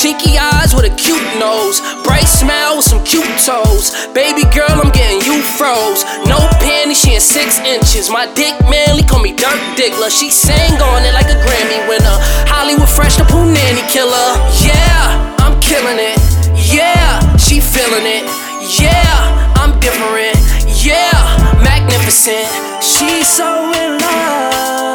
cheeky eyes with a cute nose, bright smile with some cute toes. Baby girl, I'm getting you froze. No panties, she in six inches. My dick manly, call me Dirk Diggler. She sang on it like a Grammy winner. Hollywould Phresh, the poo nanny killer. Yeah, I'm killing it. Yeah, she feeling it. Yeah, I'm different. Yeah, magnificent. She's so in love.